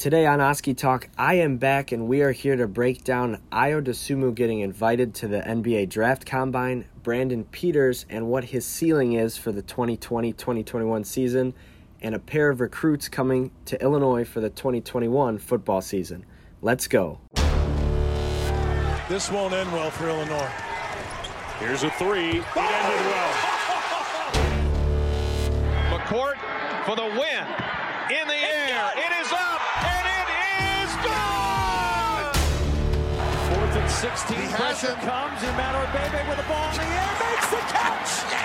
Today on Oskee Talk, I am back and we are here to break down Ayo Dosunmu getting invited to the NBA Draft Combine, Brandon Peters and what his ceiling is for the 2020-2021 season, and a pair of recruits coming to Illinois for the 2021 football season. Let's go. This won't end well for Illinois. Here's a three. It ended well. McCourt for the win. In the air. 16. He has Pressure him. comes. And Matt Orbebe with the ball in the air makes the catch.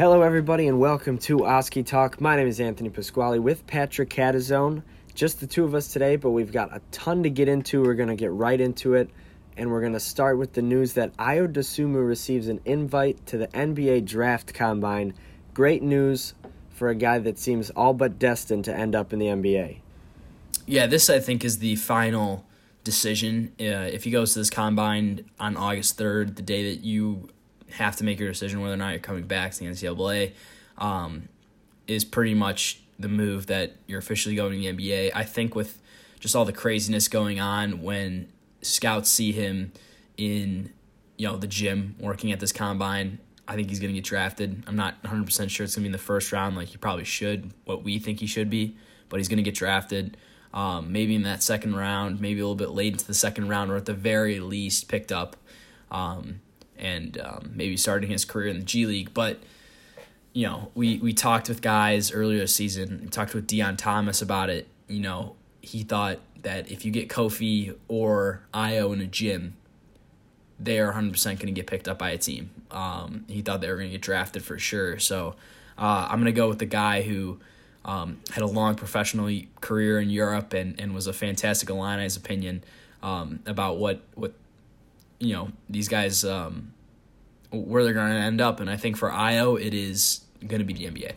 Hello, everybody, and welcome to Oskee Talk. My name is Anthony Pasquale with Patrick Catazone. Just the two of us today, but we've got a ton to get into. We're going to get right into it, and we're going to start with the news that Ayo Dosunmu receives an invite to the NBA Draft Combine. Great news for a guy that seems all but destined to end up in the NBA. Yeah, this I think is the final decision. Uh, if he goes to this combine on August 3rd, the day that you have to make your decision whether or not you're coming back to the NCAA, um, is pretty much the move that you're officially going to the NBA. I think with just all the craziness going on when scouts see him in you know the gym working at this combine, I think he's going to get drafted. I'm not 100% sure it's going to be in the first round like he probably should, what we think he should be, but he's going to get drafted. Um, maybe in that second round, maybe a little bit late into the second round, or at the very least picked up, um, and um, maybe starting his career in the G League. But you know, we we talked with guys earlier this season. We talked with Deon Thomas about it. You know, he thought that if you get Kofi or Ayo in a gym, they are 100% going to get picked up by a team. Um, he thought they were going to get drafted for sure. So uh, I'm going to go with the guy who um, had a long professional career in Europe and, and was a fantastic Illini's opinion um, about what, what you know these guys um, where they're going to end up. And I think for Ayo, it is going to be the NBA.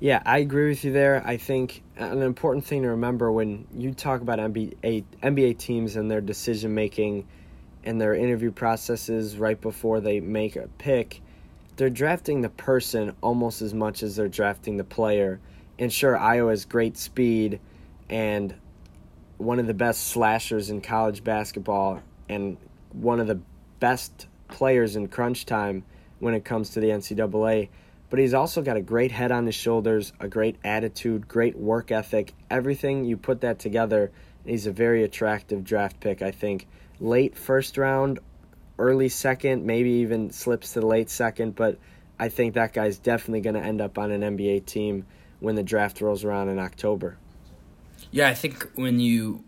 Yeah, I agree with you there. I think uh, an important thing to remember when you talk about NBA NBA teams and their decision making and their interview processes right before they make a pick, they're drafting the person almost as much as they're drafting the player. And sure, Ayo has great speed and one of the best slashers in college basketball and one of the best players in crunch time when it comes to the NCAA but he's also got a great head on his shoulders, a great attitude, great work ethic. Everything you put that together, he's a very attractive draft pick, I think. Late first round, early second, maybe even slips to the late second, but I think that guy's definitely going to end up on an NBA team when the draft rolls around in October. Yeah, I think when you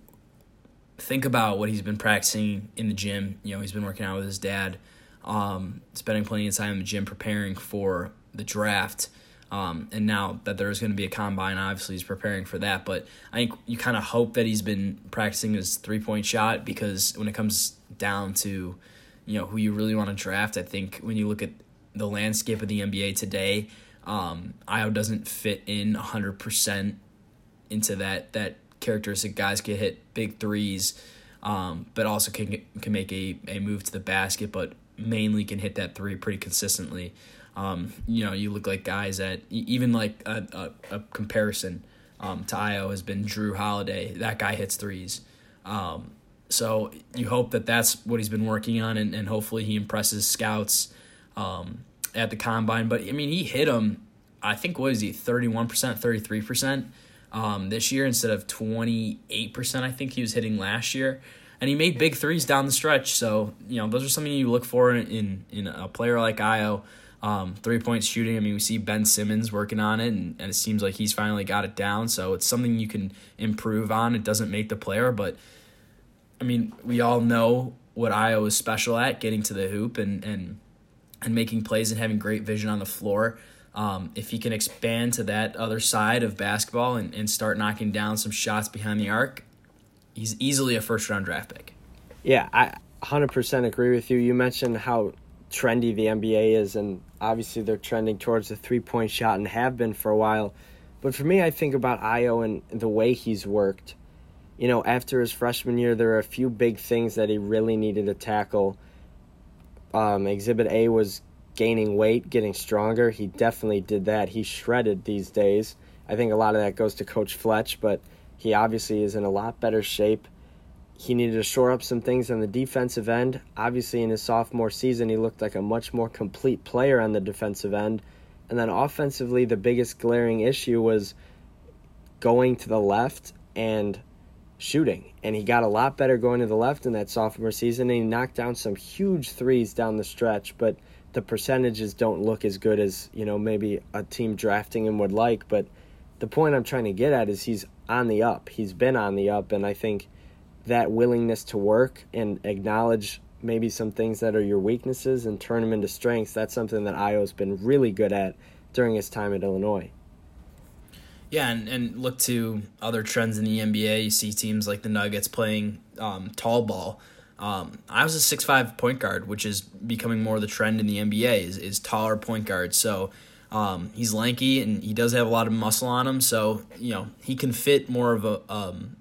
think about what he's been practicing in the gym, you know, he's been working out with his dad, um, spending plenty of time in the gym preparing for the draft. Um, and now that there's going to be a combine, obviously he's preparing for that. But I think you kind of hope that he's been practicing his three point shot because when it comes down to, you know, who you really want to draft, I think when you look at the landscape of the NBA today, um, Ayo doesn't fit in 100% into that that characteristic. Guys can hit big threes, um, but also can can make a, a move to the basket, but mainly can hit that three pretty consistently. Um, you know, you look like guys that even like a, a, a comparison um, to Ayo has been Jrue Holiday. That guy hits threes. Um, so you hope that that's what he's been working on, and, and hopefully he impresses scouts um, at the combine. But I mean, he hit them. I think what is he thirty one percent, thirty three percent um, this year instead of twenty eight percent. I think he was hitting last year and he made big threes down the stretch. So you know those are something you look for in in, in a player like Ayo. Um, three point shooting. I mean, we see Ben Simmons working on it, and, and it seems like he's finally got it down. So it's something you can improve on. It doesn't make the player, but I mean, we all know what Ayo is special at getting to the hoop and and and making plays and having great vision on the floor. Um, if he can expand to that other side of basketball and, and start knocking down some shots behind the arc, he's easily a first round draft pick. Yeah, I 100% agree with you. You mentioned how trendy the NBA is, and obviously they're trending towards the three point shot and have been for a while. But for me, I think about Ayo and the way he's worked. You know, after his freshman year, there are a few big things that he really needed to tackle. Um, exhibit A was gaining weight, getting stronger. He definitely did that. He shredded these days. I think a lot of that goes to Coach Fletch, but he obviously is in a lot better shape. He needed to shore up some things on the defensive end. Obviously, in his sophomore season, he looked like a much more complete player on the defensive end. And then offensively, the biggest glaring issue was going to the left and shooting. And he got a lot better going to the left in that sophomore season. And he knocked down some huge threes down the stretch, but the percentages don't look as good as, you know, maybe a team drafting him would like. But the point I'm trying to get at is he's on the up. He's been on the up. And I think that willingness to work and acknowledge maybe some things that are your weaknesses and turn them into strengths, that's something that Ayo's been really good at during his time at Illinois. Yeah, and, and look to other trends in the NBA. You see teams like the Nuggets playing um, tall ball. Um, I was a six five point guard, which is becoming more of the trend in the NBA. is is taller point guards. So um, he's lanky and he does have a lot of muscle on him. So you know he can fit more of a um,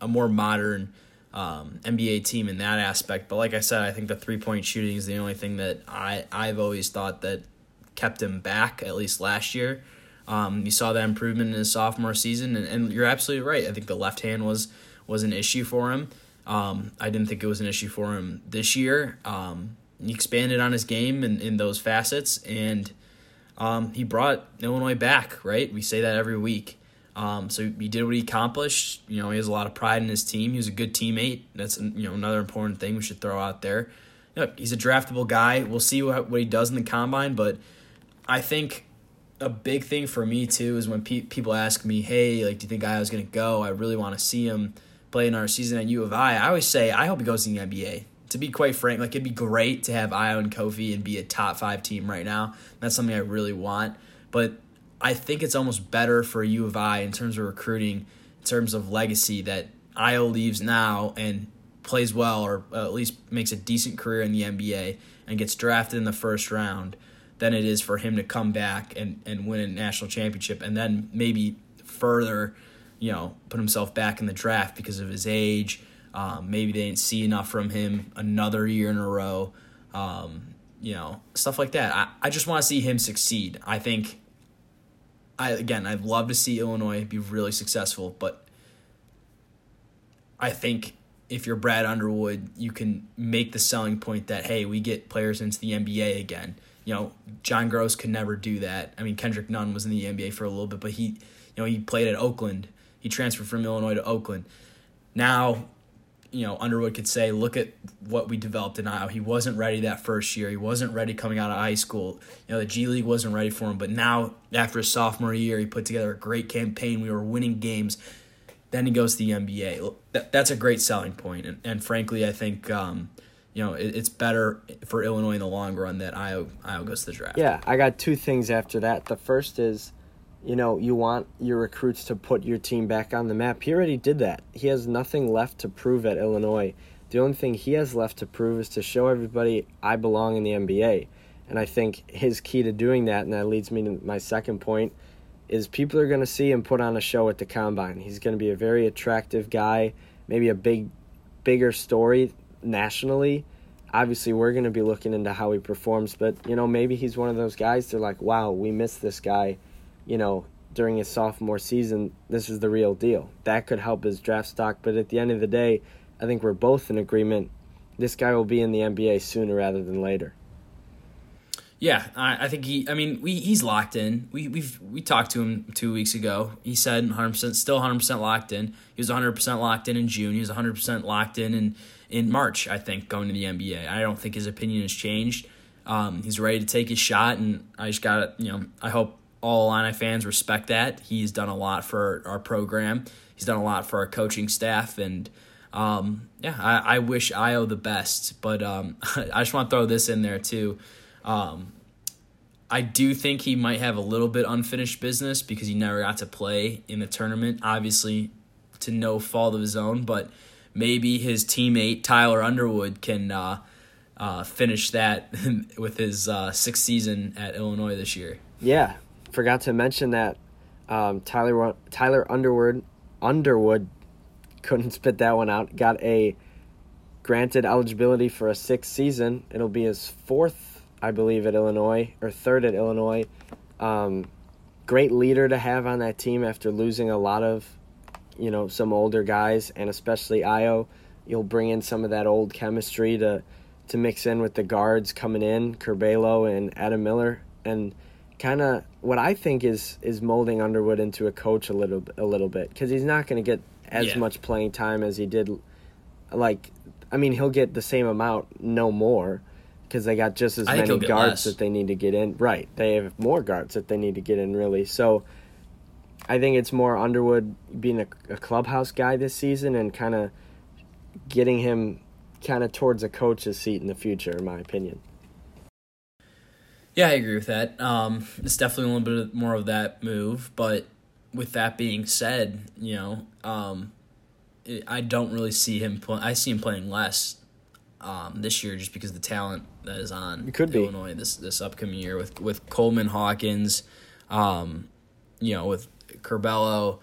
a more modern um, NBA team in that aspect. But like I said, I think the three point shooting is the only thing that I I've always thought that kept him back at least last year. Um, you saw that improvement in his sophomore season, and, and, you're absolutely right. I think the left hand was was an issue for him. Um, I didn't think it was an issue for him this year. Um, he expanded on his game in, in those facets, and um, he brought Illinois back. Right, we say that every week. Um, so he did what he accomplished. You know, he has a lot of pride in his team. He was a good teammate. That's you know another important thing we should throw out there. You know, he's a draftable guy. We'll see what what he does in the combine, but I think a big thing for me too is when pe- people ask me, "Hey, like, do you think I was gonna go? I really want to see him play in our season at U of I." I always say, I hope he goes to the NBA. To be quite frank, like it'd be great to have Ayo and Kofi and be a top five team right now. That's something I really want. But I think it's almost better for U of I in terms of recruiting, in terms of legacy, that Ayo leaves now and plays well or at least makes a decent career in the NBA and gets drafted in the first round than it is for him to come back and, and win a national championship and then maybe further, you know, put himself back in the draft because of his age. Um, maybe they didn't see enough from him another year in a row. Um, you know, stuff like that. I, I just want to see him succeed. I think, I again, I'd love to see Illinois be really successful, but I think if you're Brad Underwood, you can make the selling point that, hey, we get players into the NBA again you know, John Groce could never do that. I mean, Kendrick Nunn was in the NBA for a little bit, but he, you know, he played at Oakland. He transferred from Illinois to Oakland. Now, you know, Underwood could say, look at what we developed in Ayo. He wasn't ready that first year. He wasn't ready coming out of high school. You know, the G League wasn't ready for him. But now, after his sophomore year, he put together a great campaign. We were winning games. Then he goes to the NBA. That, that's a great selling point. And, and frankly, I think um, – you know, it, it's better for Illinois in the long run that Ayo Ayo goes to the draft. Yeah, I got two things after that. The first is, you know, you want your recruits to put your team back on the map. He already did that. He has nothing left to prove at Illinois. The only thing he has left to prove is to show everybody I belong in the NBA. And I think his key to doing that, and that leads me to my second point, is people are going to see him put on a show at the combine. He's going to be a very attractive guy, maybe a big, bigger story nationally, obviously we're going to be looking into how he performs. But you know, maybe he's one of those guys. They're like, wow, we missed this guy. You know, during his sophomore season, this is the real deal. That could help his draft stock. But at the end of the day, I think we're both in agreement. This guy will be in the NBA sooner rather than later. Yeah, I, I think he. I mean, we he's locked in. We we've we talked to him two weeks ago. He said 100 percent, still 100 percent locked in. He was 100 percent locked in in June. He was 100 percent locked in in in March. I think going to the NBA. I don't think his opinion has changed. Um, he's ready to take his shot, and I just got you know. I hope all Illini fans respect that. He's done a lot for our program. He's done a lot for our coaching staff, and um, yeah, I, I wish Ayo the best. But um, I just want to throw this in there too. Um, I do think he might have a little bit unfinished business because he never got to play in the tournament, obviously to no fault of his own, but maybe his teammate Tyler Underwood can uh, uh, finish that with his uh, sixth season at Illinois this year. Yeah, forgot to mention that um, Tyler Tyler Underwood Underwood couldn't spit that one out. Got a granted eligibility for a sixth season. It'll be his fourth, I believe, at Illinois or third at Illinois. Um, great leader to have on that team after losing a lot of, you know, some older guys and especially Ayo. You'll bring in some of that old chemistry to to mix in with the guards coming in, Curbelo and Adam Miller, and kind of what I think is is molding Underwood into a coach a little a little bit because he's not going to get as Yeah. much playing time as he did. Like, I mean, he'll get the same amount, no more, because they got just as I many guards that they need to get in. Right, they have more guards that they need to get in. Really, so. I think it's more Underwood being a, a clubhouse guy this season and kind of getting him kind of towards a coach's seat in the future, in my opinion. Yeah, I agree with that. Um, it's definitely a little bit more of that move, but with that being said, you know, um, it, I don't really see him. Play, I see him playing less um, this year just because the talent that is on It could be. Illinois this this upcoming year with with Coleman Hawkins, um, you know, with Curbelo.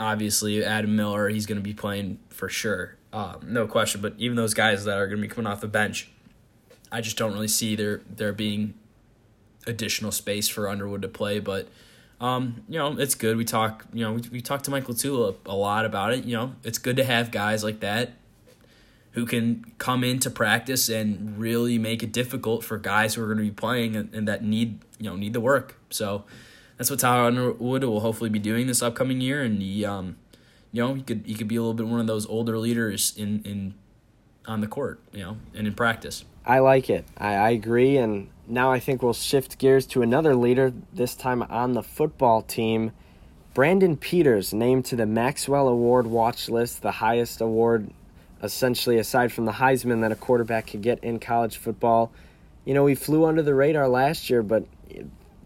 Obviously, Adam Miller, he's going to be playing for sure, um, no question. But even those guys that are going to be coming off the bench, I just don't really see there there being additional space for Underwood to play. But um, you know, it's good. We talk, you know, we, we talk to Michael Tula a lot about it. You know, it's good to have guys like that who can come into practice and really make it difficult for guys who are going to be playing and, and that need you know need the work. So that's what Tyler Underwood will hopefully be doing this upcoming year, and he, um, you know, he could he could be a little bit one of those older leaders in in on the court, you know, and in practice. I like it. I, I agree. And now I think we'll shift gears to another leader, this time on the football team. Brandon Peters, named to the Maxwell Award watch list, the highest award, essentially, aside from the Heisman, that a quarterback could get in college football. You know, we flew under the radar last year, but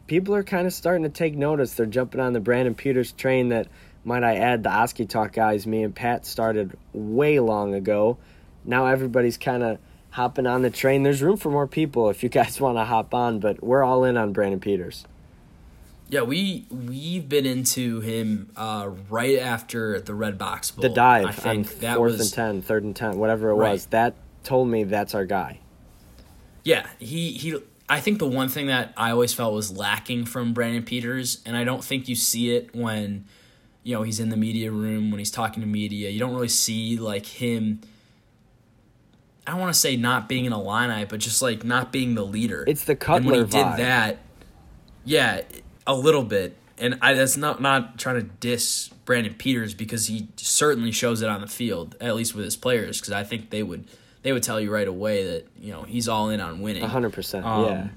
people are kind of starting to take notice. They're jumping on the Brandon Peters train that, might I add, the Oskee Talk guys, me and Pat, started way long ago. Now everybody's kind of hopping on the train. There's room for more people if you guys want to hop on, but we're all in on Brandon Peters. Yeah, we we've been into him uh, right after the Redbox Bowl. The dive I think on that fourth was and 10, third and 10, whatever it Right. was. That told me that's our guy. Yeah, he he. I think the one thing that I always felt was lacking from Brandon Peters, and I don't think you see it when, you know, he's in the media room when he's talking to media. You don't really see like him. I don't want to say not being an Illini, but just like not being the leader. It's the And when he vibe. did that, yeah, a little bit. And I that's not not trying to diss Brandon Peters because he certainly shows it on the field, at least with his players, because I think they would they would tell you right away that you know he's all in on winning. 100%. Um, yeah.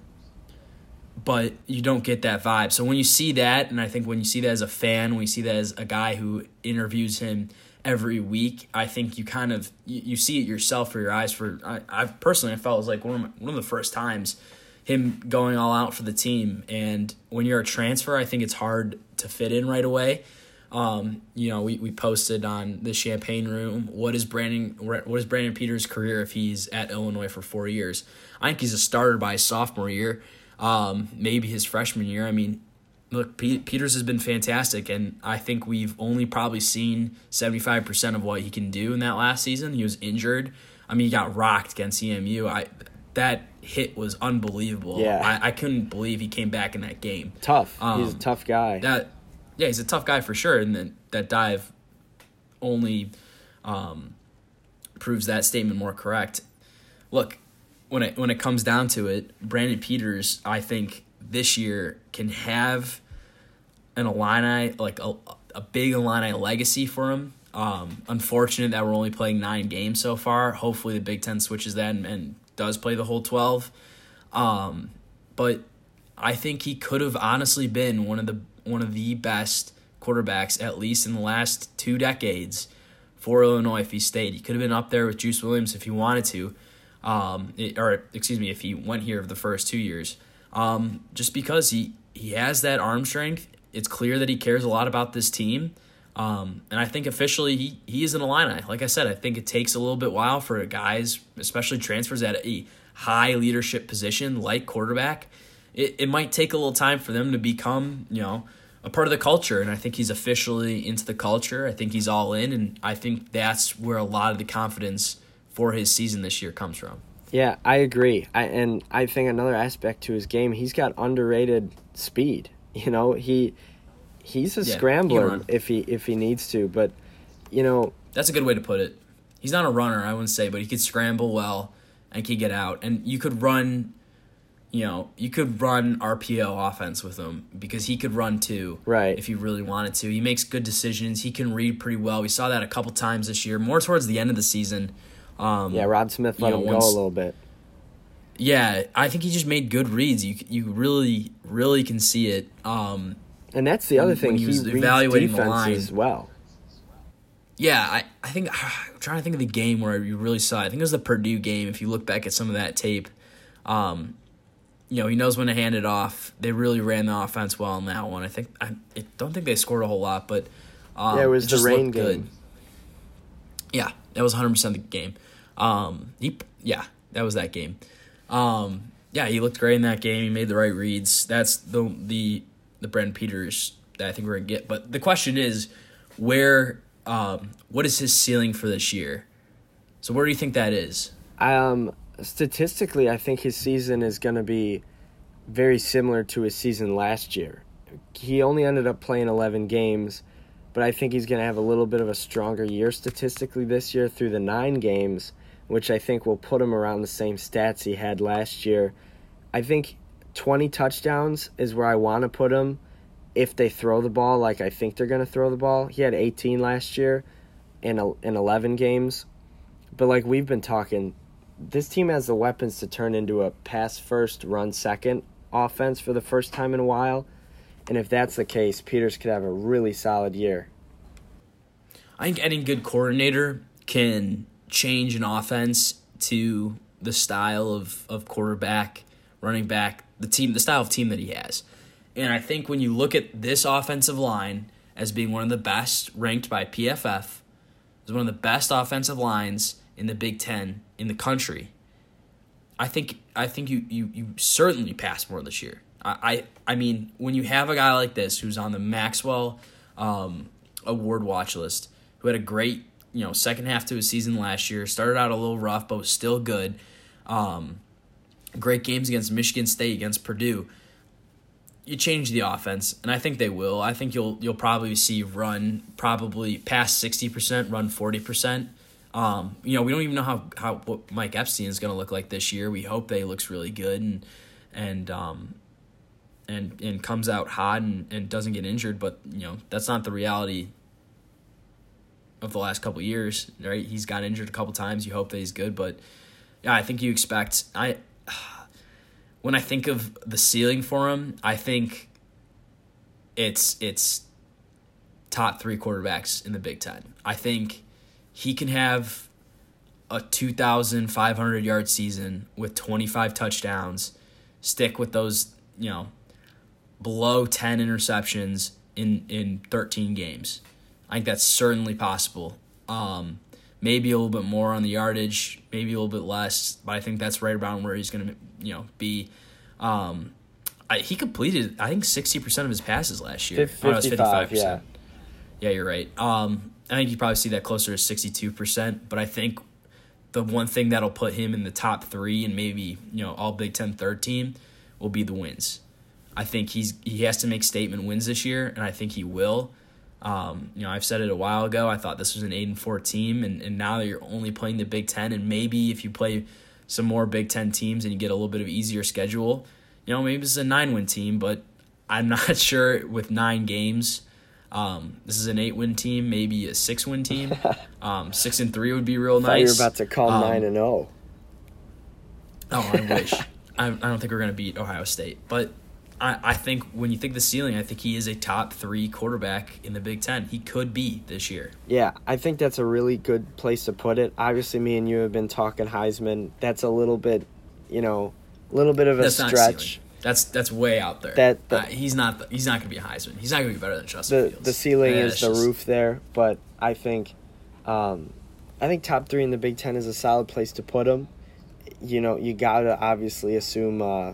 But you don't get that vibe. So when you see that, and I think when you see that as a fan, when you see that as a guy who interviews him every week, I think you kind of you, you see it yourself for your eyes. For I, I personally, I felt it was like one of my, one of the first times him going all out for the team. And when you're a transfer, I think it's hard to fit in right away. Um, you know, we, we posted on the Champaign Room. What is Brandon? What is Brandon Peters' career if he's at Illinois for four years? I think he's a starter by his sophomore year, um, maybe his freshman year. I mean, look, Pe- Peters has been fantastic, and I think we've only probably seen seventy five percent of what he can do in that last season. He was injured. I mean, he got rocked against EMU. I that hit was unbelievable. Yeah. I, I couldn't believe he came back in that game Tough. He's a um, tough guy. that yeah he's a tough guy for sure and then that dive only um, proves that statement more correct look when it when it comes down to it brandon peters i think this year can have an Illini like a, a big Illini legacy for him um, unfortunate that we're only playing nine games so far hopefully the big ten switches that and, and does play the whole 12 um, but I think he could have honestly been one of the one of the best quarterbacks at least in the last two decades for Illinois if he stayed. He could have been up there with Juice Williams if he wanted to, um, it- or excuse me, if he went here for the first two years. Um, just because he he has that arm strength, it's clear that he cares a lot about this team. Um, and I think officially he, he is an Illini. Like I said, I think it takes a little bit while for guys, especially transfers at a high leadership position like quarterback. It, it might take a little time for them to become, you know, a part of the culture. And I think he's officially into the culture. I think he's all in. And I think that's where a lot of the confidence for his season this year comes from. Yeah, I agree. I, and I think another aspect to his game, he's got underrated speed. You know, he he's a Yeah, scrambler if he if he needs to, but you know, That's a good way to put it. He's not a runner, I wouldn't say, but he could scramble well and could get out. And you could run, you know, you could run RPO offense with him because he could run too, Right. If you really wanted to, he makes good decisions. He can read pretty well. We saw that a couple times this year, more towards the end of the season. Um, yeah, Rod Smith let you know, him go a little bit. yeah, I think he just made good reads. You you really really can see it. Um, And that's the other thing. he He, was reads evaluating the line. well. Yeah, I, I think I'm trying to think of the game where you really saw. It. I think it was the Purdue game. If you look back at some of that tape, um, you know he knows when to hand it off. They really ran the offense well in that one. I think I, I don't think they scored a whole lot, but um, Yeah, it was the just rain looked good. game. Yeah, that was 100 percent the game. Um, he yeah, that was that game. Um, yeah, he looked great in that game. He made the right reads. That's the the the Brent Peters that I think we're gonna get. But the question is, where um, what is his ceiling for this year? So where do you think that is? Um, statistically, I think his season is to be very similar to his season last year. He only ended up playing 11 games, but I think he's to have a little bit of a stronger year statistically this year through the nine games, which I think will put him around the same stats he had last year. I think 20 touchdowns is where I want to put him if they throw the ball like I think they're going to throw the ball. He had 18 last year in, in 11 games. But like we've been talking, this team has the weapons to turn into a pass first, run second offense for the first time in a while. And if that's the case, Peters could have a really solid year. I think any good coordinator can change in offense to the style of, of quarterback, running back, the team, the style of team that he has. And I think when you look at this offensive line as being one of the best ranked by PFF, as one of the best offensive lines in the Big Ten in the country, I think I think you you, you certainly pass more this year. I, I I mean when you have a guy like this who's on the Maxwell um, award watch list, who had a great you know second half to his season last year, started out a little rough but was still good. Um, great games against Michigan State, against Purdue. You change the offense, and I think they will. I think you'll you'll probably see run probably past sixty percent, run forty percent. Um, you know, we don't even know how, how what Mike Epstein is going to look like this year. We hope that he looks really good and and um, and and comes out hot and, and doesn't get injured. But you know, that's not the reality of the last couple years, right? He's got injured a couple times. You hope that he's good, but yeah, I think you expect. I when I think of the ceiling for him, I think it's it's top three quarterbacks in the Big Ten. I think he can have a 2,500 yard season with 25 touchdowns, stick with those, you know, below 10 interceptions in, in 13 games. I think that's certainly possible. Um, maybe a little bit more on the yardage, maybe a little bit less, but I think that's right around where he's going to, you know, be. Um, I, he completed, I think, 60% of his passes last year. Oh, no, it's 55, yeah. yeah, you're right. Um, I think you probably see that closer to sixty-two percent. But I think the one thing that'll put him in the top three and maybe you know all Big Ten third team will be the wins. I think he's he has to make statement wins this year, and I think he will. Um, you know, I've said it a while ago. I thought this was an eight and four team, and, and now that you're only playing the Big Ten, and maybe if you play some more Big Ten teams and you get a little bit of easier schedule, you know, maybe this is a nine win team. But I'm not sure with nine games. Um, this is an eight win team, maybe a six win team. Um, six and three would be real nice. you were about to call Um, nine and oh. zero. Oh, I wish. I, I don't think we're going to beat Ohio State. But I, I think when you think the ceiling, I think he is a top three quarterback in the Big Ten. He could be this year. Yeah, I think that's a really good place to put it. Obviously, me and you have been talking Heisman. That's a little bit, you know, a little bit of a That's stretch. That's that's way out there. That- that- uh, he's not the, he's not going to be a Heisman. He's not going to be better than Justin the Fields. the ceiling Yeah, is the just- roof there, but I think, um, I think top three in the Big Ten is a solid place to put him. You know, you gotta obviously assume. Uh,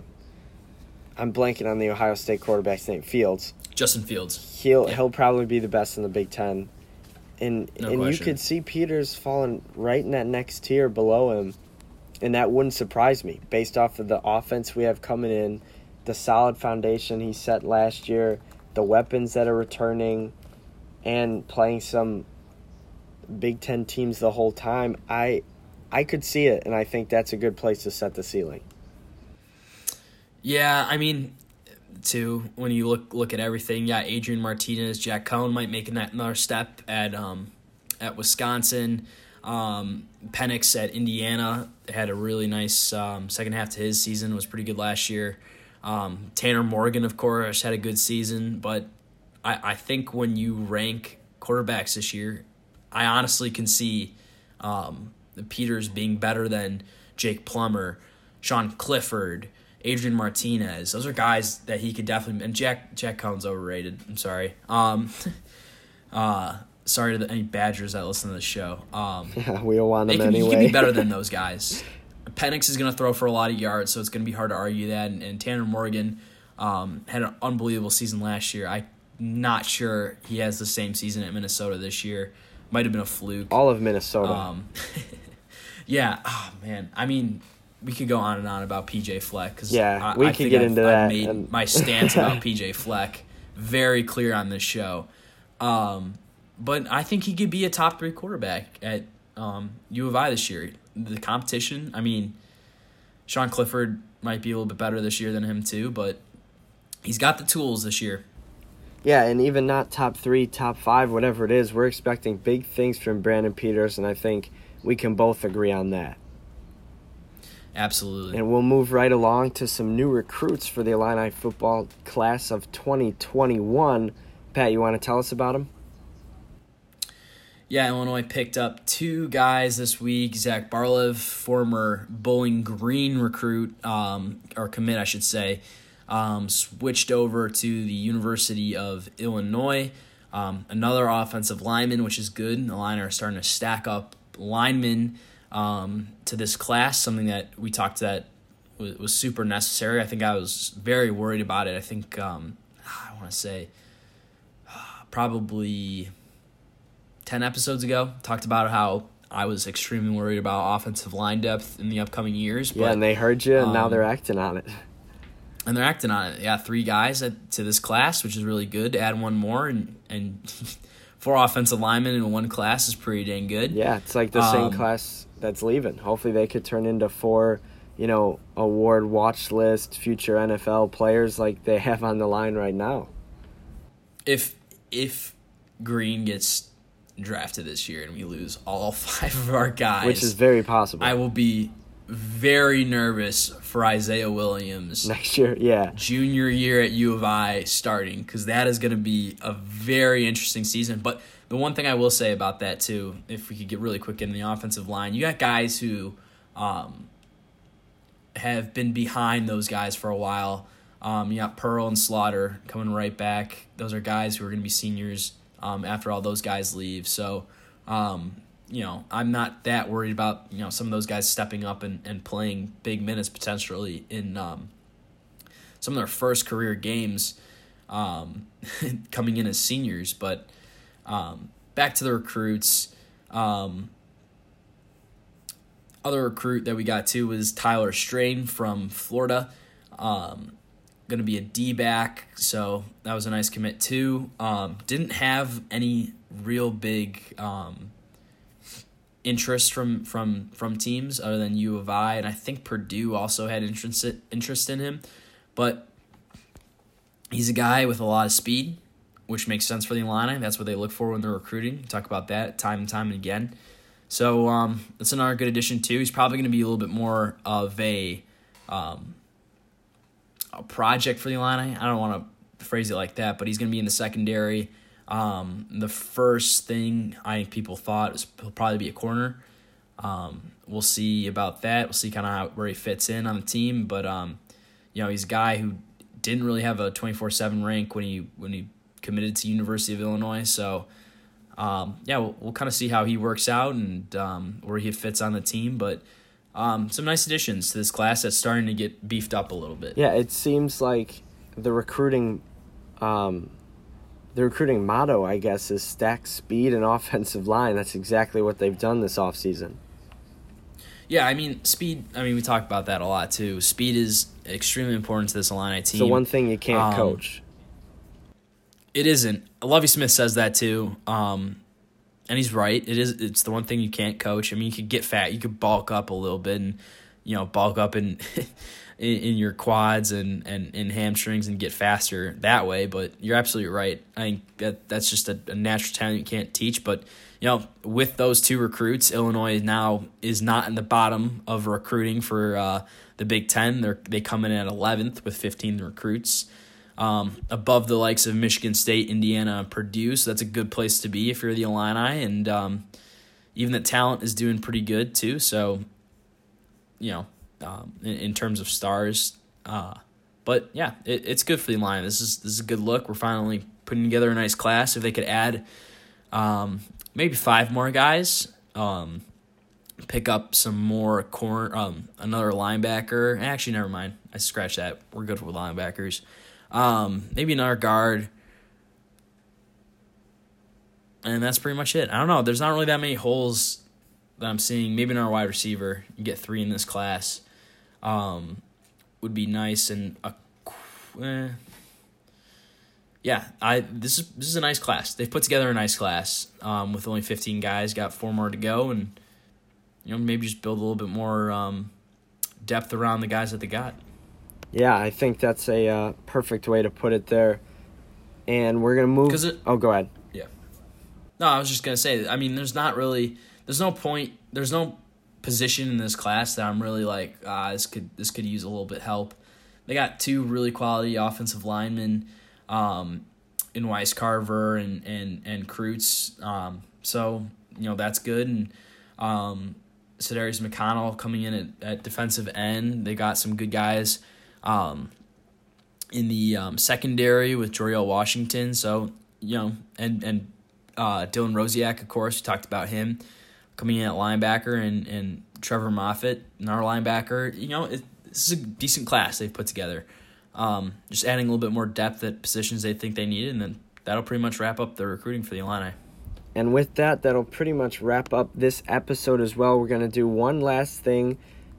I'm blanking on the Ohio State quarterback's name, Fields. Justin Fields. He'll Yeah. he'll probably be the best in the Big Ten, and No and you could see Peters falling right in that next tier below him, and that wouldn't surprise me based off of the offense we have coming in, the solid foundation he set last year, the weapons that are returning, and playing some Big Ten teams the whole time. I I could see it, and I think that's a good place to set the ceiling. Yeah, I mean, too when you look look at everything, yeah, Adrian Martinez, Jack Coan might make an- another step at um at Wisconsin. Um, Penix at Indiana had a really nice um, second half to his season. Was pretty good last year. Um, Tanner Morgan, of course, had a good season, but I, I think when you rank quarterbacks this year, I honestly can see um, the Peters being better than Jake Plummer, Sean Clifford, Adrian Martinez. Those are guys that he could definitely. And Jack Jack Coan's overrated. I'm sorry. Um, uh, sorry to the, any Badgers that listen to the show. Um, we don't want he them can, anyway. he can be better than those guys. Penix is going to throw for a lot of yards, so it's going to be hard to argue that. And, and Tanner Morgan um, had an unbelievable season last year. I'm not sure he has the same season at Minnesota this year. Might have been a fluke. All of Minnesota. Um, yeah. Oh man. I mean, we could go on and on about PJ Fleck because Yeah, I, we I could get I've, into I've that, made and- my stance about PJ Fleck very clear on this show. Um, but I think he could be a top three quarterback at um, U of I this year. The competition. I mean, Sean Clifford might be a little bit better this year than him too, but he's got the tools this year. Yeah, and even not top three, top five, whatever it is, we're expecting big things from Brandon Peters, and I think we can both agree on that. Absolutely. And we'll move right along to some new recruits for the Illini football class of 2021. Pat, you want to tell us about them? Yeah, Illinois picked up two guys this week. Zach Barlev, former Bowling Green recruit, um, or commit, I should say, um, switched over to the University of Illinois. Um, another offensive lineman, which is good. The Illini are starting to stack up linemen um, to this class, something that we talked that was, was super necessary. I think I was very worried about it. I think, um, I want to say, probably 10 episodes ago talked about how I was extremely worried about offensive line depth in the upcoming years. Yeah, but, and they heard you, and now um, they're acting on it. and they're acting on it. Yeah, three guys at, to this class, which is really good. To add one more and and four offensive linemen in one class is pretty dang good. Yeah, it's like the same Um, class that's leaving. Hopefully, they could turn into four, you know, award watch list future NFL players like they have on the line right now. If if Green gets drafted this year and we lose all five of our guys, Which is very possible. I will be very nervous for Isaiah Williams. Next year, yeah. junior year at U of I starting because that is going to be a very interesting season. But the one thing I will say about that too, if we could get really quick in the offensive line, you got guys who um, have been behind those guys for a while. Um, you got Pearl and Slaughter coming right back. Those are guys who are going to be seniors um, after all those guys leave. So, um, you know, I'm not that worried about you know some of those guys stepping up and, and playing big minutes potentially in um, some of their first career games um, coming in as seniors. But um, back to the recruits. Um, other recruit that we got too was Tyler Strain from Florida. Um, going to be a D back, so that was a nice commit too. Um, didn't have any real big um, interest from from from teams other than U of I, and I think Purdue also had interest interest in him, but he's a guy with a lot of speed, which makes sense for the Illini. That's what they look for when they're recruiting. Talk about that time and time and again. So um, that's another good addition too. He's probably going to be a little bit more of a um, a project for the Illini. I don't want to phrase it like that, but he's going to be in the secondary. Um, the first thing I think people thought was he'll probably be a corner. Um, we'll see about that. We'll see kind of where he fits in on the team, but um, you know, he's a guy who didn't really have a 24/7 rank when he when he committed to University of Illinois. So, um, yeah, we'll, we'll kind of see how he works out and um, where he fits on the team. But um, some nice additions to this class that's starting to get beefed up a little bit. Yeah, it seems like the recruiting, um, the recruiting motto, I guess, is stack speed and offensive line. That's exactly what they've done this offseason. Yeah, I mean speed. I mean we talk about that a lot too. Speed is extremely important to this Illini team. It's the one thing you can't Um, coach. It isn't. Lovie Smith says that too. Um, and he's right. It is. It's the one thing you can't coach. I mean, you could get fat. You could bulk up a little bit, and you know, bulk up in in, in your quads and, and and hamstrings and get faster that way. But you're absolutely right. I think that that's just a, a natural talent you can't teach. But you know, with those two recruits, Illinois now is not in the bottom of recruiting for uh, the Big Ten. They're they come in at 11th with 15 recruits um, above the likes of Michigan State, Indiana, Purdue. So that's a good place to be if you're the Illini. And um, even the talent is doing pretty good too. So, you know, um, in, in terms of stars. Uh, but yeah, it, it's good for the line. This is this is a good look. We're finally putting together a nice class. If they could add um, maybe five more guys, um, pick up some more corner, um, another linebacker. Actually, never mind. I scratched that. We're good with linebackers. Um, maybe another guard. And that's pretty much it. I don't know. There's not really that many holes that I'm seeing. Maybe another wide receiver. You get three in this class. Um, would be nice and a, eh. yeah. I this is this is a nice class. They've put together a nice class. Um, with only 15 guys, got four more to go, and you know maybe just build a little bit more um, depth around the guys that they got. Yeah, I think that's a uh, perfect way to put it there. And we're gonna move. it- oh, go ahead. Yeah. No, I was just gonna say. I mean, there's not really. There's no point. There's no position in this class that I'm really like. Ah, this could this could use a little bit help. They got two really quality offensive linemen, um, in Weiss Carver and and and Kreutz. Um, so you know that's good. And um, Sedarius McConnell coming in at, at defensive end. They got some good guys. Um, in the um, secondary with Joriel Washington. So you know, and and uh, Dylan Rosiak, of course, we talked about him coming in at linebacker, and and Trevor Moffitt, our linebacker. You know, it, this is a decent class they've put together. Um, just adding a little bit more depth at positions they think they need, and then that'll pretty much wrap up the recruiting for the Illini. And with that, that'll pretty much wrap up this episode as well. We're going to do one last thing.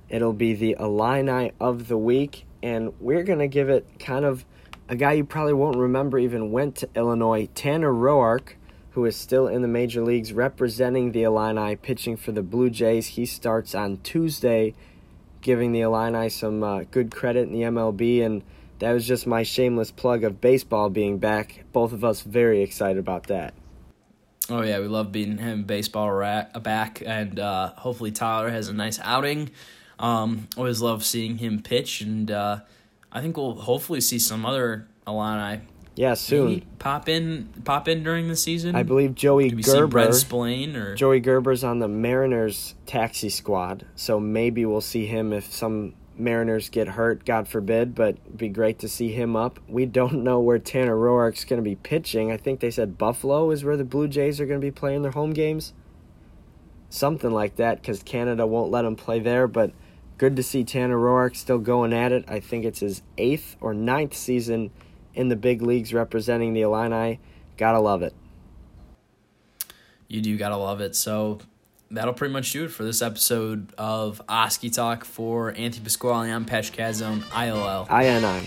It'll be the Illini of the week. And we're going to give it kind of a guy you probably won't remember even went to Illinois, Tanner Roark, who is still in the major leagues representing the Illini, pitching for the Blue Jays. He starts on Tuesday, giving the Illini some uh, good credit in the MLB. And that was just my shameless plug of baseball being back. Both of us very excited about that. Oh yeah, we love being him baseball back, and uh, hopefully Tyler has a nice outing. Um, always love seeing him pitch, and uh, I think we'll hopefully see some other Illini Yeah, soon. maybe pop in pop in during the season. I believe Joey Could we see Brett Gerber. Or Joey Gerber's on the Mariners taxi squad, so maybe we'll see him if some Mariners get hurt, God forbid. But it'd be great to see him up. We don't know where Tanner Roark's going to be pitching. I think they said Buffalo is where the Blue Jays are going to be playing their home games. Something like that, because Canada won't let him play there. But good to see Tanner Roark still going at it. I think it's his eighth or ninth season in the big leagues representing the Illini. Gotta love it. you do gotta love it. So that'll pretty much do it for this episode of Oskee Talk for Anthony Pasquale. I'm Patch Cadzone, ILL. INI.